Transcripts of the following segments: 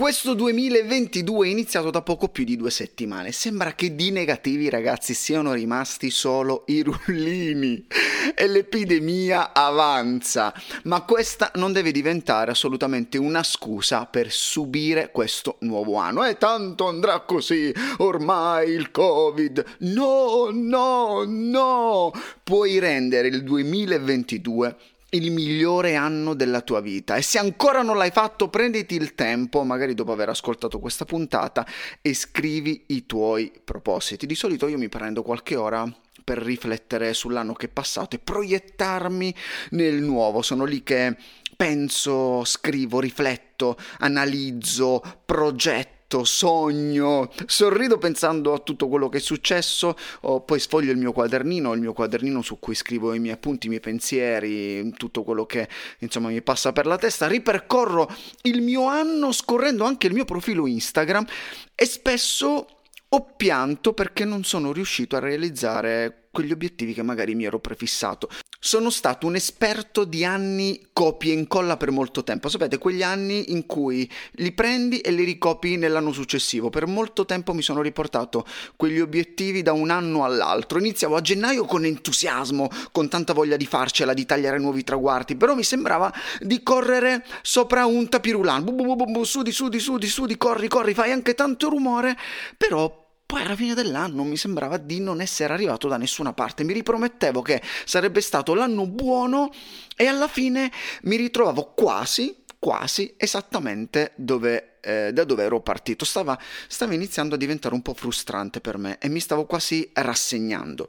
Questo 2022 è iniziato da poco più di due settimane. Sembra che di negativi ragazzi siano rimasti solo i rullini e l'epidemia avanza. Ma questa non deve diventare assolutamente una scusa per subire questo nuovo anno. E tanto andrà così, ormai il Covid. No, no, no! Puoi rendere il 2022 il migliore anno della tua vita e se ancora non l'hai fatto prenditi il tempo, magari dopo aver ascoltato questa puntata, e scrivi i tuoi propositi. Di solito io mi prendo qualche ora per riflettere sull'anno che è passato e proiettarmi nel nuovo. Sono lì che penso, scrivo, rifletto, analizzo, progetto progetto, sogno, sorrido pensando a tutto quello che è successo, o poi sfoglio il mio quadernino, il mio quadernino su cui scrivo i miei appunti, i miei pensieri, tutto quello che insomma mi passa per la testa, ripercorro il mio anno scorrendo anche il mio profilo Instagram e spesso ho pianto perché non sono riuscito a realizzare quegli obiettivi che magari mi ero prefissato. Sono stato un esperto di anni copia e incolla per molto tempo. Sapete, quegli anni in cui li prendi e li ricopi nell'anno successivo. Per molto tempo mi sono riportato quegli obiettivi da un anno all'altro. Iniziavo a gennaio con entusiasmo, con tanta voglia di farcela, di tagliare nuovi traguardi, però mi sembrava di correre sopra un tapirulan. Bu, bu, bu, bu, su di su di su di su di corri, corri, fai anche tanto rumore, però poi alla fine dell'anno mi sembrava di non essere arrivato da nessuna parte. Mi ripromettevo che sarebbe stato l'anno buono e alla fine mi ritrovavo quasi, quasi esattamente dove, eh, da dove ero partito. Stava, stava iniziando a diventare un po' frustrante per me e mi stavo quasi rassegnando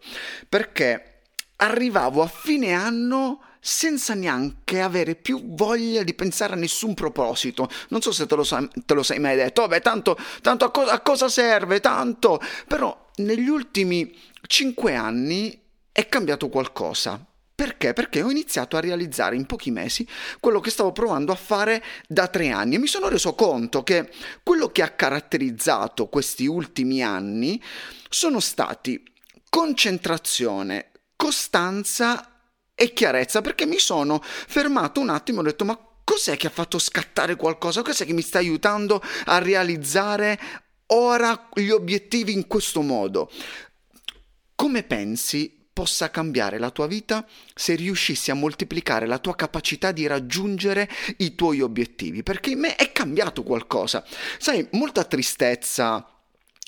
perché arrivavo a fine anno senza neanche avere più voglia di pensare a nessun proposito. Non so se te lo, sai, te lo sei mai detto, vabbè, tanto, tanto a, co- a cosa serve, tanto. Però negli ultimi cinque anni è cambiato qualcosa. Perché? Perché ho iniziato a realizzare in pochi mesi quello che stavo provando a fare da tre anni e mi sono reso conto che quello che ha caratterizzato questi ultimi anni sono stati concentrazione, costanza e chiarezza perché mi sono fermato un attimo e ho detto ma cos'è che ha fatto scattare qualcosa? Cos'è che mi sta aiutando a realizzare ora gli obiettivi in questo modo? Come pensi possa cambiare la tua vita se riuscissi a moltiplicare la tua capacità di raggiungere i tuoi obiettivi? Perché in me è cambiato qualcosa. Sai, molta tristezza,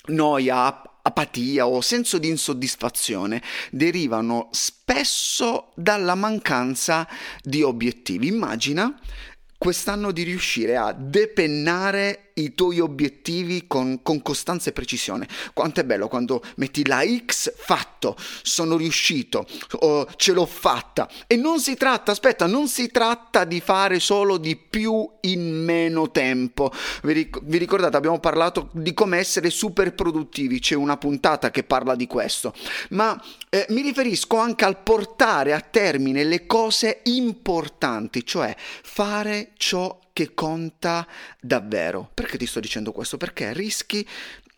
noia, apatia o senso di insoddisfazione derivano spesso dalla mancanza di obiettivi. Immagina quest'anno di riuscire a depennare i tuoi obiettivi con, con, costanza e precisione. Quanto è bello quando metti la X fatto, sono riuscito, oh, ce l'ho fatta. E non si tratta, aspetta, non si tratta di fare solo di più in meno tempo. Vi, ric- vi ricordate, abbiamo parlato di come essere super produttivi, c'è una puntata che parla di questo. Ma eh, mi riferisco anche al portare a termine le cose importanti, cioè fare ciò che conta davvero. Perché ti sto dicendo questo? Perché rischi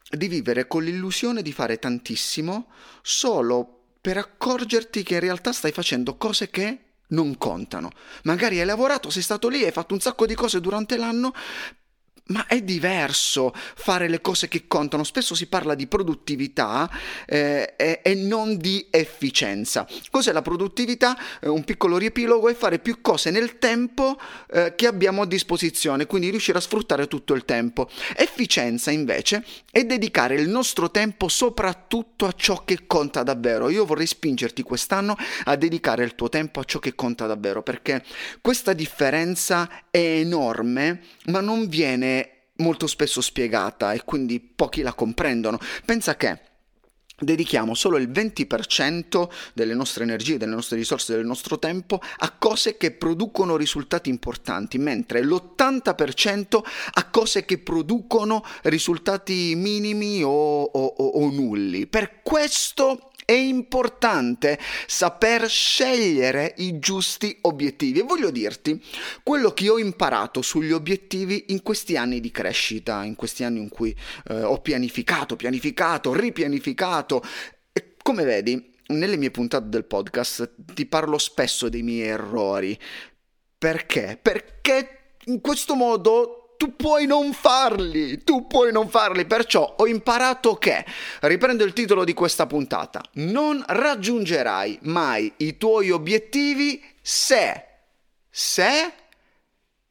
di vivere con l'illusione di fare tantissimo solo per accorgerti che in realtà stai facendo cose che non contano. Magari hai lavorato, sei stato lì, hai fatto un sacco di cose durante l'anno, ma è diverso fare le cose che contano. Spesso si parla di produttività eh, e, e, non di efficienza. Cos'è la produttività? Eh, un piccolo riepilogo è fare più cose nel tempo eh, che abbiamo a disposizione, quindi riuscire a sfruttare tutto il tempo. Efficienza invece è dedicare il nostro tempo soprattutto a ciò che conta davvero. Io vorrei spingerti quest'anno a dedicare il tuo tempo a ciò che conta davvero, perché questa differenza è enorme, ma non viene molto spesso spiegata e quindi pochi la comprendono. Pensa che dedichiamo solo il 20% delle nostre energie, delle nostre risorse, del nostro tempo a cose che producono risultati importanti, mentre l'80% a cose che producono risultati minimi o, o, o, o nulli. Per questo è importante saper scegliere i giusti obiettivi e voglio dirti quello che ho imparato sugli obiettivi in questi anni di crescita, in questi anni in cui eh, ho pianificato, pianificato, ripianificato. E come vedi, nelle mie puntate del podcast ti parlo spesso dei miei errori. Perché? Perché in questo modo tu puoi non farli, tu puoi non farli, perciò ho imparato che, riprendo il titolo di questa puntata, non raggiungerai mai i tuoi obiettivi se, se,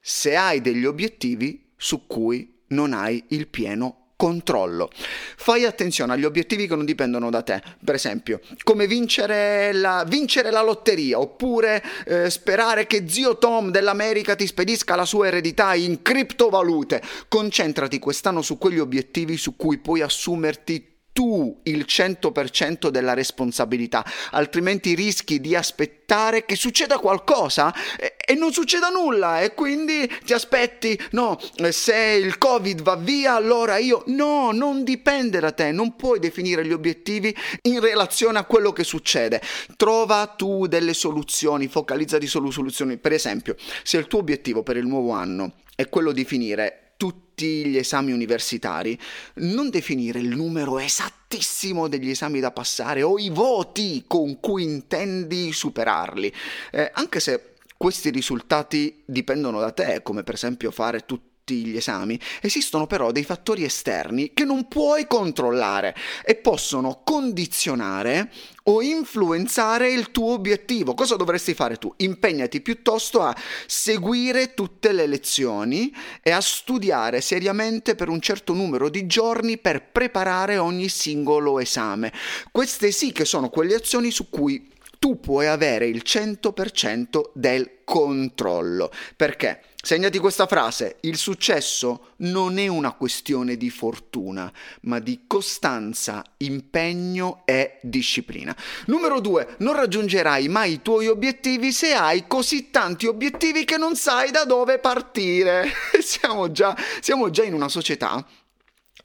se hai degli obiettivi su cui non hai il pieno controllo. Fai attenzione agli obiettivi che non dipendono da te, per esempio, come vincere la, vincere la lotteria, oppure eh, sperare che zio Tom dell'America ti spedisca la sua eredità in criptovalute. Concentrati quest'anno su quegli obiettivi su cui puoi assumerti tu il 100% della responsabilità, altrimenti rischi di aspettare che succeda qualcosa e, e, non succeda nulla e quindi ti aspetti, no, se il Covid va via allora io, no, non dipende da te, non puoi definire gli obiettivi in relazione a quello che succede, trova tu delle soluzioni, focalizzati sulle soluzioni, per esempio, se il tuo obiettivo per il nuovo anno è quello di finire tutti gli esami universitari, non definire il numero esattissimo degli esami da passare o i voti con cui intendi superarli, eh, anche se questi risultati dipendono da te, come per esempio fare tutti tutti gli esami, esistono però dei fattori esterni che non puoi controllare e possono condizionare o influenzare il tuo obiettivo. Cosa dovresti fare tu? Impegnati piuttosto a seguire tutte le lezioni e a studiare seriamente per un certo numero di giorni per preparare ogni singolo esame. Queste sì che sono quelle azioni su cui tu puoi avere il 100% del controllo. Perché? Segnati questa frase, il successo non è una questione di fortuna, ma di costanza, impegno e disciplina. Numero due, non raggiungerai mai i tuoi obiettivi se hai così tanti obiettivi che non sai da dove partire. siamo, già, siamo già in una società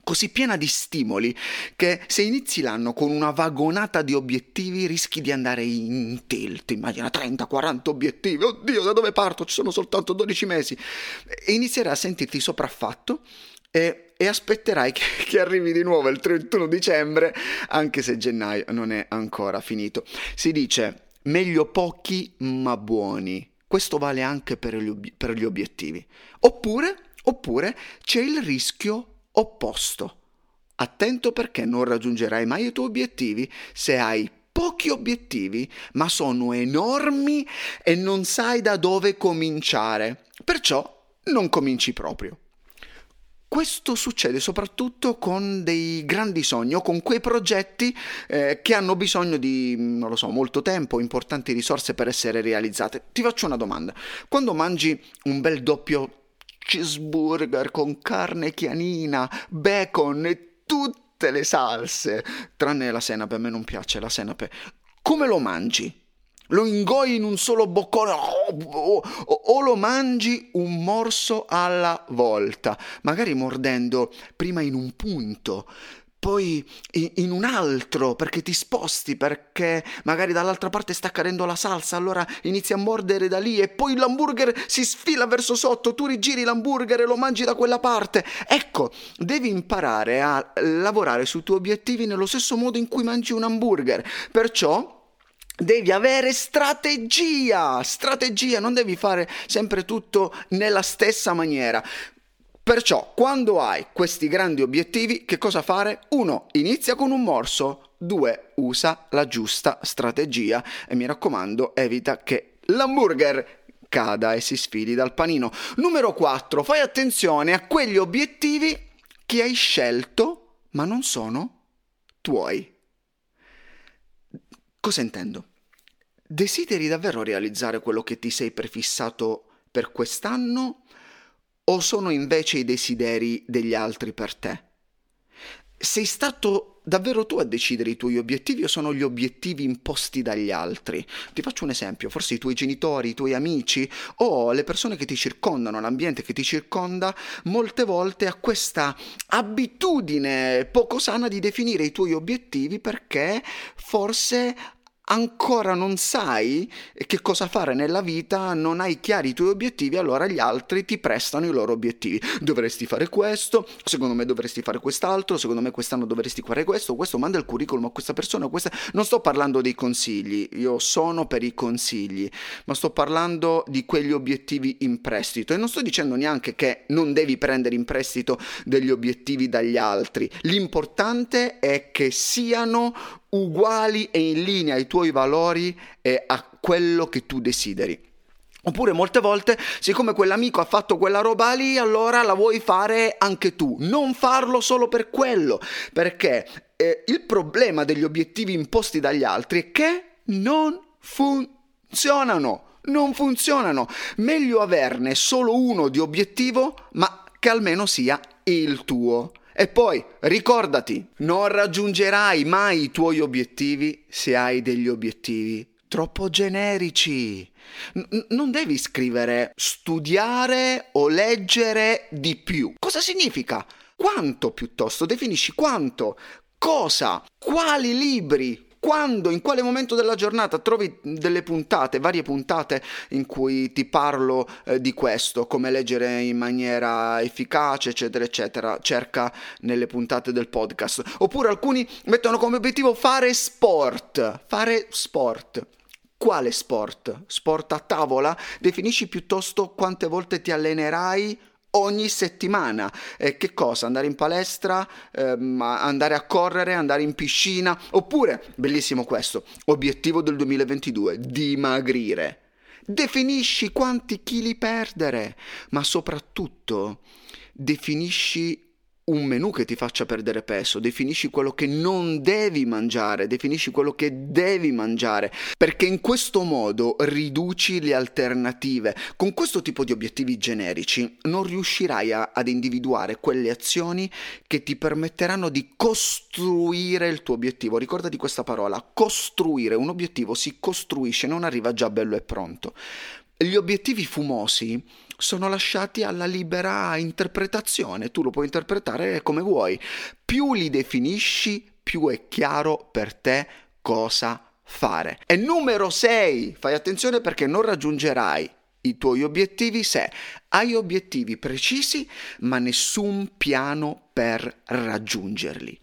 così piena di stimoli che se inizi l'anno con una vagonata di obiettivi rischi di andare in tilt, immagina 30, 40 obiettivi, oddio da dove parto? Ci sono soltanto 12 mesi e inizierai a sentirti sopraffatto e, e aspetterai che, che, arrivi di nuovo il 31 dicembre anche se gennaio non è ancora finito. Si dice meglio pochi ma buoni, questo vale anche per gli, ob- per gli obiettivi. Oppure, oppure c'è il rischio opposto. Attento perché non raggiungerai mai i tuoi obiettivi se hai pochi obiettivi, ma sono enormi e non sai da dove cominciare. Perciò non cominci proprio. Questo succede soprattutto con dei grandi sogni o con quei progetti eh, che hanno bisogno di, non lo so, molto tempo, importanti risorse per essere realizzate. Ti faccio una domanda. Quando mangi un bel doppio cheeseburger con carne chianina, bacon e tutte le salse, tranne la senape, a me non piace la senape. Come lo mangi? Lo ingoi in un solo boccone o, o lo mangi un morso alla volta, magari mordendo prima in un punto, poi in un altro perché ti sposti, perché magari dall'altra parte sta cadendo la salsa, allora inizi a mordere da lì e poi l'hamburger si sfila verso sotto, tu rigiri l'hamburger e lo mangi da quella parte. Ecco, devi imparare a lavorare sui tuoi obiettivi nello stesso modo in cui mangi un hamburger. Perciò Devi avere strategia, strategia, non devi fare sempre tutto nella stessa maniera. Perciò, quando hai questi grandi obiettivi, che cosa fare? Uno, inizia con un morso. Due, usa la giusta strategia e mi raccomando, evita che l'hamburger cada e si sfili dal panino. Numero 4, fai attenzione a quegli obiettivi che hai scelto, ma non sono tuoi. Cosa intendo? Desideri davvero realizzare quello che ti sei prefissato per quest'anno o sono invece i desideri degli altri per te? Sei stato davvero tu a decidere i tuoi obiettivi o sono gli obiettivi imposti dagli altri? Ti faccio un esempio, forse i tuoi genitori, i tuoi amici o le persone che ti circondano, l'ambiente che ti circonda, molte volte ha questa abitudine poco sana di definire i tuoi obiettivi perché forse ancora non sai che cosa fare nella vita, non hai chiari i tuoi obiettivi, allora gli altri ti prestano i loro obiettivi. Dovresti fare questo, secondo me dovresti fare quest'altro, secondo me quest'anno dovresti fare questo, questo manda il curriculum a questa persona, questa... Non sto parlando dei consigli, io sono per i consigli, ma sto parlando di quegli obiettivi in prestito e non sto dicendo neanche che non devi prendere in prestito degli obiettivi dagli altri. L'importante è che siano uguali e in linea ai tuoi valori e a quello che tu desideri. Oppure molte volte, siccome quell'amico ha fatto quella roba lì, allora la vuoi fare anche tu. Non farlo solo per quello, perché eh, il problema degli obiettivi imposti dagli altri è che non funzionano. Non funzionano. Meglio averne solo uno di obiettivo, ma che almeno sia il tuo. E poi ricordati, non raggiungerai mai i tuoi obiettivi se hai degli obiettivi troppo generici. N- non devi scrivere studiare o leggere di più. Cosa significa? Quanto piuttosto? Definisci quanto, cosa, quali libri, quando, in quale momento della giornata trovi delle puntate, varie puntate in cui ti parlo eh, di questo, come leggere in maniera efficace, eccetera, eccetera, cerca nelle puntate del podcast. Oppure alcuni mettono come obiettivo fare sport, fare sport. Quale sport? Sport a tavola? Definisci piuttosto quante volte ti allenerai ogni settimana. Eh, che cosa? Andare in palestra, ehm, andare a correre, andare in piscina, oppure, bellissimo questo, obiettivo del 2022, dimagrire. Definisci quanti chili perdere, ma soprattutto definisci un menù che ti faccia perdere peso, definisci quello che non devi mangiare, definisci quello che devi mangiare, perché in questo modo riduci le alternative. Con questo tipo di obiettivi generici non riuscirai a, ad individuare quelle azioni che ti permetteranno di costruire il tuo obiettivo. Ricordati questa parola, costruire un obiettivo si costruisce, non arriva già bello e pronto. Gli obiettivi fumosi sono lasciati alla libera interpretazione, tu lo puoi interpretare come vuoi. Più li definisci, più è chiaro per te cosa fare. E numero 6, fai attenzione perché non raggiungerai i tuoi obiettivi se hai obiettivi precisi ma nessun piano per raggiungerli.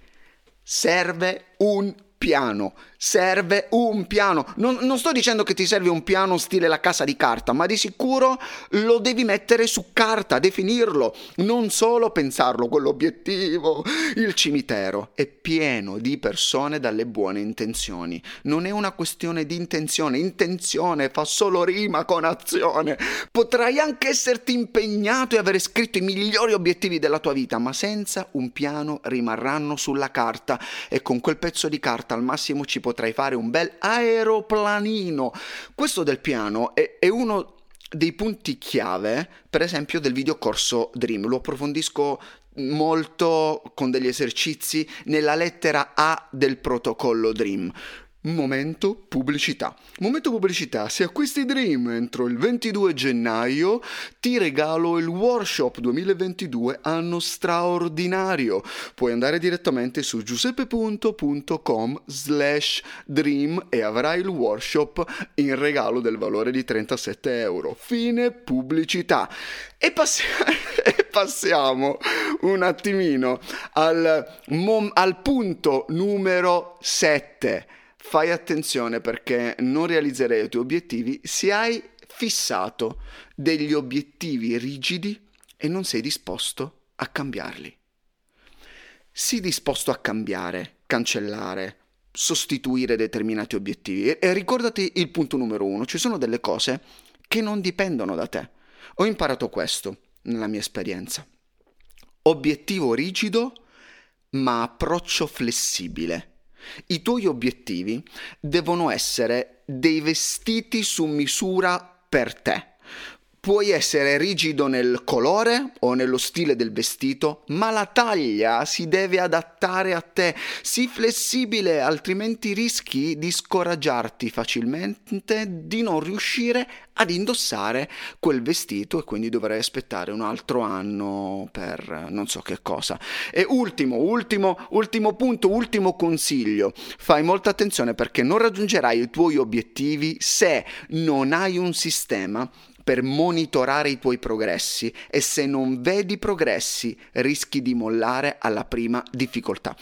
Serve un piano, serve un piano. Non, non, sto dicendo che ti serve un piano stile la casa di carta, ma di sicuro lo devi mettere su carta, definirlo, non solo pensarlo, quell'obiettivo. Il cimitero è pieno di persone dalle buone intenzioni. Non è una questione di intenzione, intenzione fa solo rima con azione. Potrai anche esserti impegnato e avere scritto i migliori obiettivi della tua vita, ma senza un piano rimarranno sulla carta e con quel pezzo di carta al massimo ci potrai fare un bel aeroplanino. Questo del piano è, è uno dei punti chiave, per esempio, del videocorso Dream. Lo approfondisco molto con degli esercizi nella lettera A del protocollo Dream. Momento pubblicità. Momento pubblicità, se acquisti Dream entro il 22 gennaio ti regalo il workshop 2022 anno straordinario. Puoi andare direttamente su giuseppepunto.com slash dream e avrai il workshop in regalo del valore di 37 euro. Fine pubblicità. E, passi- passiamo un attimino al, mom- al punto numero 7 fai attenzione perché non realizzerei i tuoi obiettivi se hai fissato degli obiettivi rigidi e non sei disposto a cambiarli. Sii disposto a cambiare, cancellare, sostituire determinati obiettivi e ricordati il punto numero uno, ci sono delle cose che non dipendono da te. Ho imparato questo nella mia esperienza. Obiettivo rigido ma approccio flessibile. I tuoi obiettivi devono essere dei vestiti su misura per te. Puoi essere rigido nel colore o nello stile del vestito, ma la taglia si deve adattare a te. Sii flessibile, altrimenti rischi di scoraggiarti facilmente, di non riuscire ad indossare quel vestito e quindi dovrai aspettare un altro anno per non so che cosa. E ultimo, ultimo, ultimo punto, ultimo consiglio. Fai molta attenzione perché non raggiungerai i tuoi obiettivi se non hai un sistema per monitorare i tuoi progressi e se non vedi progressi rischi di mollare alla prima difficoltà.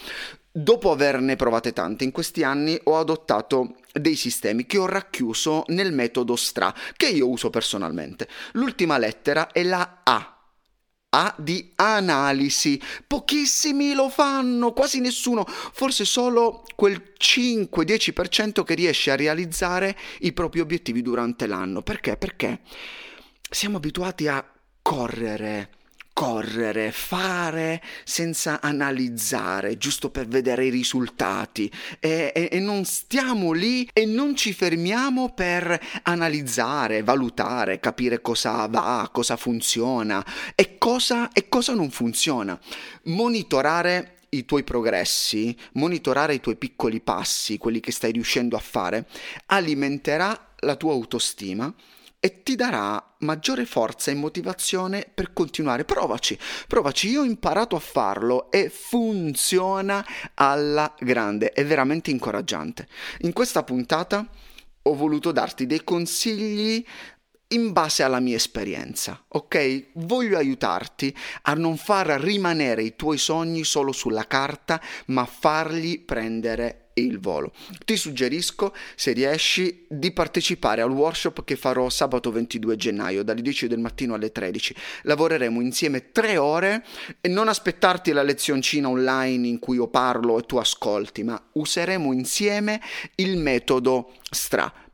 Dopo averne provate tante in questi anni ho adottato dei sistemi che ho racchiuso nel metodo STRA che io uso personalmente. L'ultima lettera è la A A di analisi. Pochissimi lo fanno, quasi nessuno, forse solo quel 5-10% che riesce a realizzare i propri obiettivi durante l'anno. Perché? Perché siamo abituati a correre, correre, fare senza analizzare, giusto per vedere i risultati e, e, e, non stiamo lì e non ci fermiamo per analizzare, valutare, capire cosa va, cosa funziona e cosa, e cosa non funziona. Monitorare i tuoi progressi, monitorare i tuoi piccoli passi, quelli che stai riuscendo a fare, alimenterà la tua autostima e ti darà maggiore forza e motivazione per continuare. Provaci, provaci, io ho imparato a farlo e funziona alla grande, è veramente incoraggiante. In questa puntata ho voluto darti dei consigli in base alla mia esperienza, ok? Voglio aiutarti a non far rimanere i tuoi sogni solo sulla carta, ma fargli prendere il volo. Ti suggerisco, se riesci, di partecipare al workshop che farò sabato 22 gennaio, dalle 10 del mattino alle 13. Lavoreremo insieme tre ore e non aspettarti la lezioncina online in cui io parlo e tu ascolti, ma useremo insieme il metodo STRA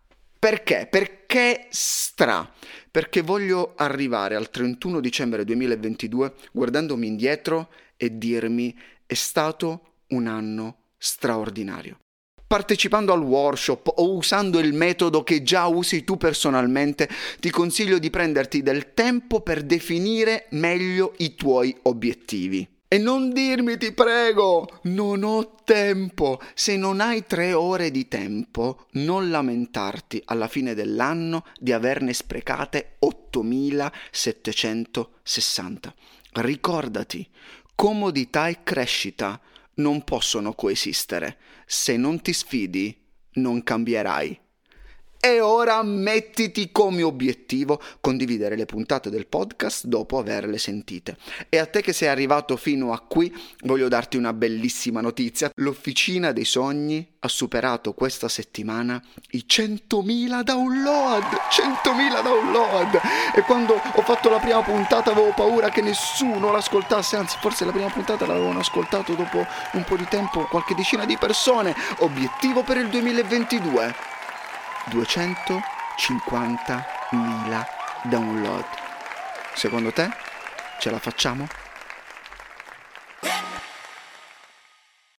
perché? Perché stra? Perché voglio arrivare al 31 dicembre 2022 guardandomi indietro e dirmi è stato un anno straordinario. Partecipando al workshop o usando il metodo che già usi tu personalmente, ti consiglio di prenderti del tempo per definire meglio i tuoi obiettivi. E non dirmi, ti prego, non ho tempo. Se non hai tre ore di tempo, non lamentarti alla fine dell'anno di averne sprecate 8760. Ricordati, comodità e crescita non possono coesistere. Se non ti sfidi, non cambierai. E ora mettiti come obiettivo condividere le puntate del podcast dopo averle sentite. E a te che sei arrivato fino a qui, voglio darti una bellissima notizia. L'Officina dei Sogni ha superato questa settimana i 100.000 download. 100.000 download! E quando ho fatto la prima puntata avevo paura che nessuno l'ascoltasse, anzi forse la prima puntata l'avevano ascoltato dopo un po' di tempo qualche decina di persone. Obiettivo per il 2022 250.000 download. Secondo te ce la facciamo?